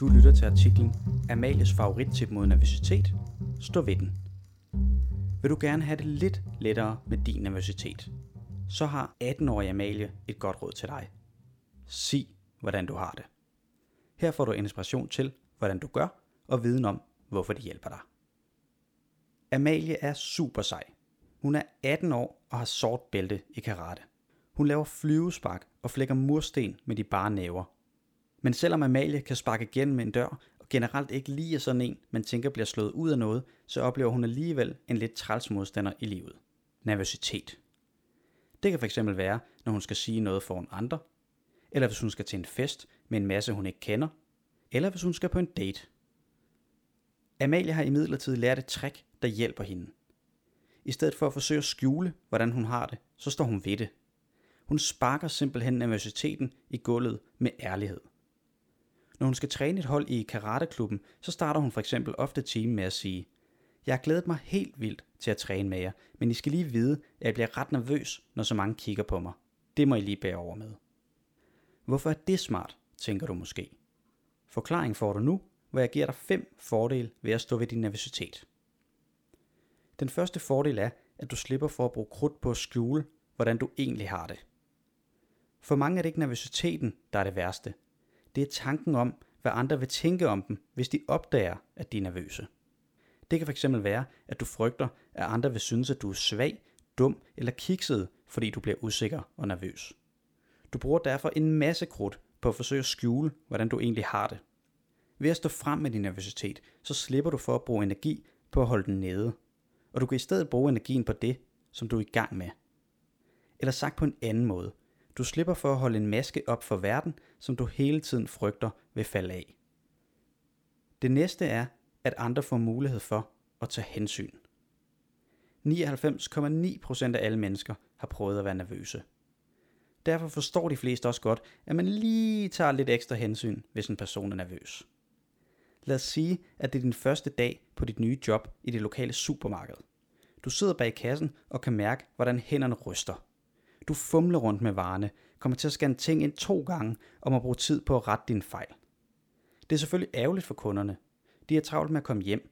Du lytter til artiklen Amalies favorittip mod nervøsitet. Stå ved den. Vil du gerne have det lidt lettere med din nervøsitet, så har 18-årige Amalie et godt råd til dig. Sig, hvordan du har det. Her får du inspiration til, hvordan du gør, og viden om, hvorfor det hjælper dig. Amalie er super sej. Hun er 18 år og har sort bælte i karate. Hun laver flyvespark og flækker mursten med de bare næver. Men selvom Amalie kan sparke igen en dør, og generelt ikke lige er sådan en, man tænker bliver slået ud af noget, så oplever hun alligevel en lidt træls modstander i livet. Nervøsitet. Det kan fx være, når hun skal sige noget foran andre, eller hvis hun skal til en fest med en masse, hun ikke kender, eller hvis hun skal på en date. Amalie har imidlertid lært et trick, der hjælper hende. I stedet for at forsøge at skjule, hvordan hun har det, så står hun ved det. Hun sparker simpelthen nervøsiteten i gulvet med ærlighed. Når hun skal træne et hold i karateklubben, så starter hun for eksempel ofte timen med at sige, jeg har glædet mig helt vildt til at træne med jer, men I skal lige vide, at jeg bliver ret nervøs, når så mange kigger på mig. Det må I lige bære over med. Hvorfor er det smart, tænker du måske? Forklaring får du nu, hvor jeg giver dig fem fordele ved at stå ved din nervøsitet. Den første fordel er, at du slipper for at bruge krudt på at skjule, hvordan du egentlig har det. For mange er det ikke nervøsiteten, der er det værste. Det er tanken om, hvad andre vil tænke om dem, hvis de opdager, at de er nervøse. Det kan fx være, at du frygter, at andre vil synes, at du er svag, dum eller kikset, fordi du bliver usikker og nervøs. Du bruger derfor en masse krudt på at forsøge at skjule, hvordan du egentlig har det. Ved at stå frem med din nervøsitet, så slipper du for at bruge energi på at holde den nede. Og du kan i stedet bruge energien på det, som du er i gang med. Eller sagt på en anden måde. Du slipper for at holde en maske op for verden, som du hele tiden frygter vil falde af. Det næste er, at andre får mulighed for at tage hensyn. 99,9% af alle mennesker har prøvet at være nervøse. Derfor forstår de fleste også godt, at man lige tager lidt ekstra hensyn, hvis en person er nervøs. Lad os sige, at det er din første dag på dit nye job i det lokale supermarked. Du sidder bag kassen og kan mærke, hvordan hænderne ryster. Du fumler rundt med varerne, kommer til at scanne ting ind to gange og må bruge tid på at rette din fejl. Det er selvfølgelig ærgerligt for kunderne. De er travlt med at komme hjem.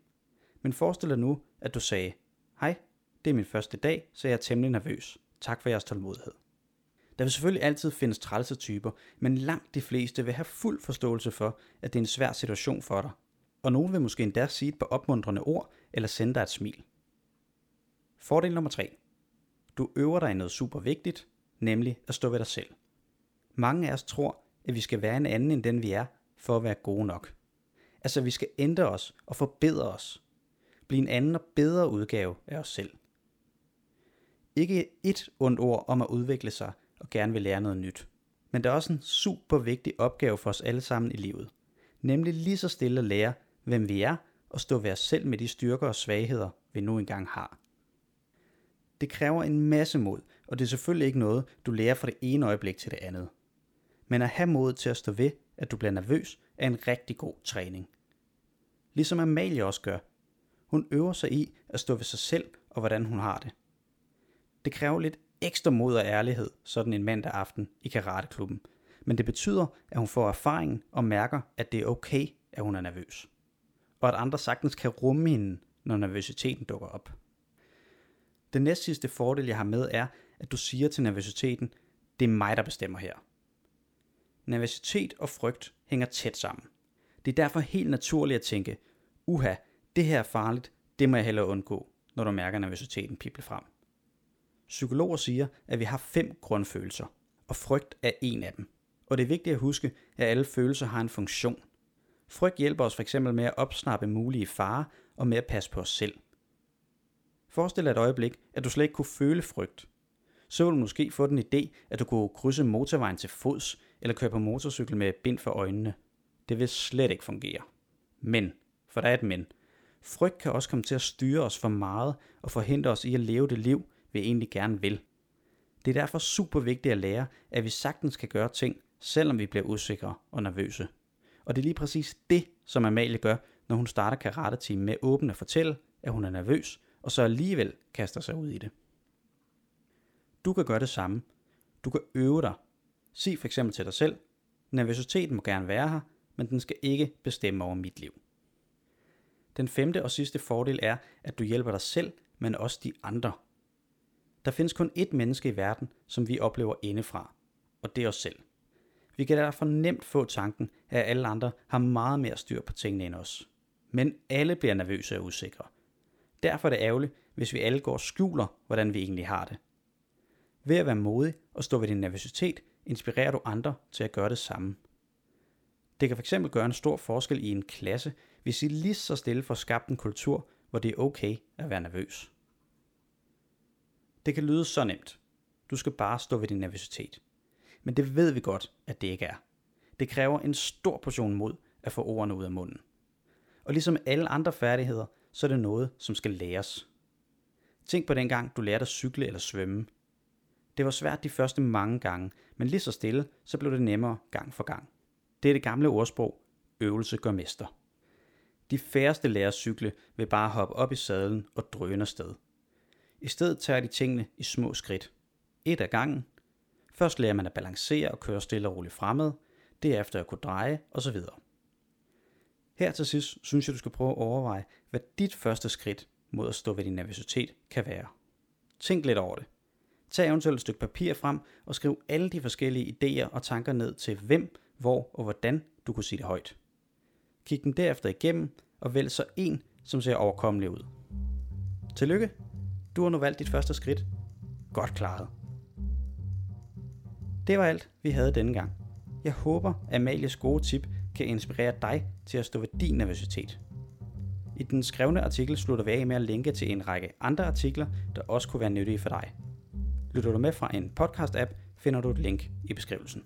Men forestil dig nu, at du sagde, Hej, det er min første dag, så jeg er temmelig nervøs. Tak for jeres tålmodighed. Der vil selvfølgelig altid findes trælse typer, men langt de fleste vil have fuld forståelse for, at det er en svær situation for dig. Og nogen vil måske endda sige et par opmuntrende ord, eller sende dig et smil. Fordel nummer 3. Du øver dig i noget super vigtigt, nemlig at stå ved dig selv. Mange af os tror, at vi skal være en anden end den vi er, for at være gode nok. Altså vi skal ændre os og forbedre os. Blive en anden og bedre udgave af os selv. Ikke et ondt ord om at udvikle sig og gerne vil lære noget nyt. Men der er også en super vigtig opgave for os alle sammen i livet. Nemlig lige så stille at lære, hvem vi er, og stå ved os selv med de styrker og svagheder, vi nu engang har. Det kræver en masse mod, og det er selvfølgelig ikke noget, du lærer fra det ene øjeblik til det andet. Men at have mod til at stå ved, at du bliver nervøs, er en rigtig god træning. Ligesom Amalie også gør. Hun øver sig i at stå ved sig selv og hvordan hun har det. Det kræver lidt ekstra mod og ærlighed sådan en mandag aften i karateklubben. Men det betyder, at hun får erfaringen og mærker, at det er okay, at hun er nervøs. Og at andre sagtens kan rumme hende, når nervøsiteten dukker op. Den næst sidste fordel, jeg har med, er, at du siger til nervøsiteten, det er mig, der bestemmer her. Nervøsitet og frygt hænger tæt sammen. Det er derfor helt naturligt at tænke, uha, det her er farligt, det må jeg hellere undgå, når du mærker nervøsiteten pible frem. Psykologer siger, at vi har fem grundfølelser, og frygt er en af dem. Og det er vigtigt at huske, at alle følelser har en funktion. Frygt hjælper os fx med at opsnappe mulige farer og med at passe på os selv. Forestil dig et øjeblik, at du slet ikke kunne føle frygt. Så vil du måske få den idé, at du kunne krydse motorvejen til fods, eller køre på motorcykel med bind for øjnene. Det vil slet ikke fungere. Men, for der er et men, frygt kan også komme til at styre os for meget og forhindre os i at leve det liv, vi egentlig gerne vil. Det er derfor super vigtigt at lære, at vi sagtens kan gøre ting, selvom vi bliver usikre og nervøse. Og det er lige præcis det, som Amalie gør, når hun starter karate med åbent at fortælle, at hun er nervøs, og så alligevel kaster sig ud i det. Du kan gøre det samme. Du kan øve dig. Sig for eksempel til dig selv, nervøsiteten må gerne være her, men den skal ikke bestemme over mit liv. Den femte og sidste fordel er, at du hjælper dig selv, men også de andre. Der findes kun ét menneske i verden, som vi oplever indefra, og det er os selv. Vi kan derfor nemt få tanken, at alle andre har meget mere styr på tingene end os. Men alle bliver nervøse og usikre. Derfor er det ærgerligt, hvis vi alle går og skjuler, hvordan vi egentlig har det. Ved at være modig og stå ved din nervøsitet, inspirerer du andre til at gøre det samme. Det kan fx gøre en stor forskel i en klasse, hvis I lige så stille får skabt en kultur, hvor det er okay at være nervøs. Det kan lyde så nemt. Du skal bare stå ved din nervøsitet. Men det ved vi godt, at det ikke er. Det kræver en stor portion mod at få ordene ud af munden. Og ligesom alle andre færdigheder, så er det noget, som skal læres. Tænk på den gang, du lærte at cykle eller svømme. Det var svært de første mange gange, men lige så stille, så blev det nemmere gang for gang. Det er det gamle ordsprog, øvelse gør mester. De færreste lærer at cykle ved bare at hoppe op i sadlen og drøne sted. I stedet tager de tingene i små skridt. Et ad gangen. Først lærer man at balancere og køre stille og roligt fremad, derefter at kunne dreje osv. Her til sidst synes jeg, du skal prøve at overveje, hvad dit første skridt mod at stå ved din nervøsitet kan være. Tænk lidt over det. Tag eventuelt et stykke papir frem og skriv alle de forskellige idéer og tanker ned til hvem, hvor og hvordan du kunne sige det højt. Kig den derefter igennem og vælg så en, som ser overkommelig ud. Tillykke! Du har nu valgt dit første skridt. Godt klaret. Det var alt, vi havde denne gang. Jeg håber, Amalies gode tip kan inspirere dig til at stå ved din nervøsitet. I den skrevne artikel slutter vi af med at linke til en række andre artikler, der også kunne være nyttige for dig. Lytter du med fra en podcast-app, finder du et link i beskrivelsen.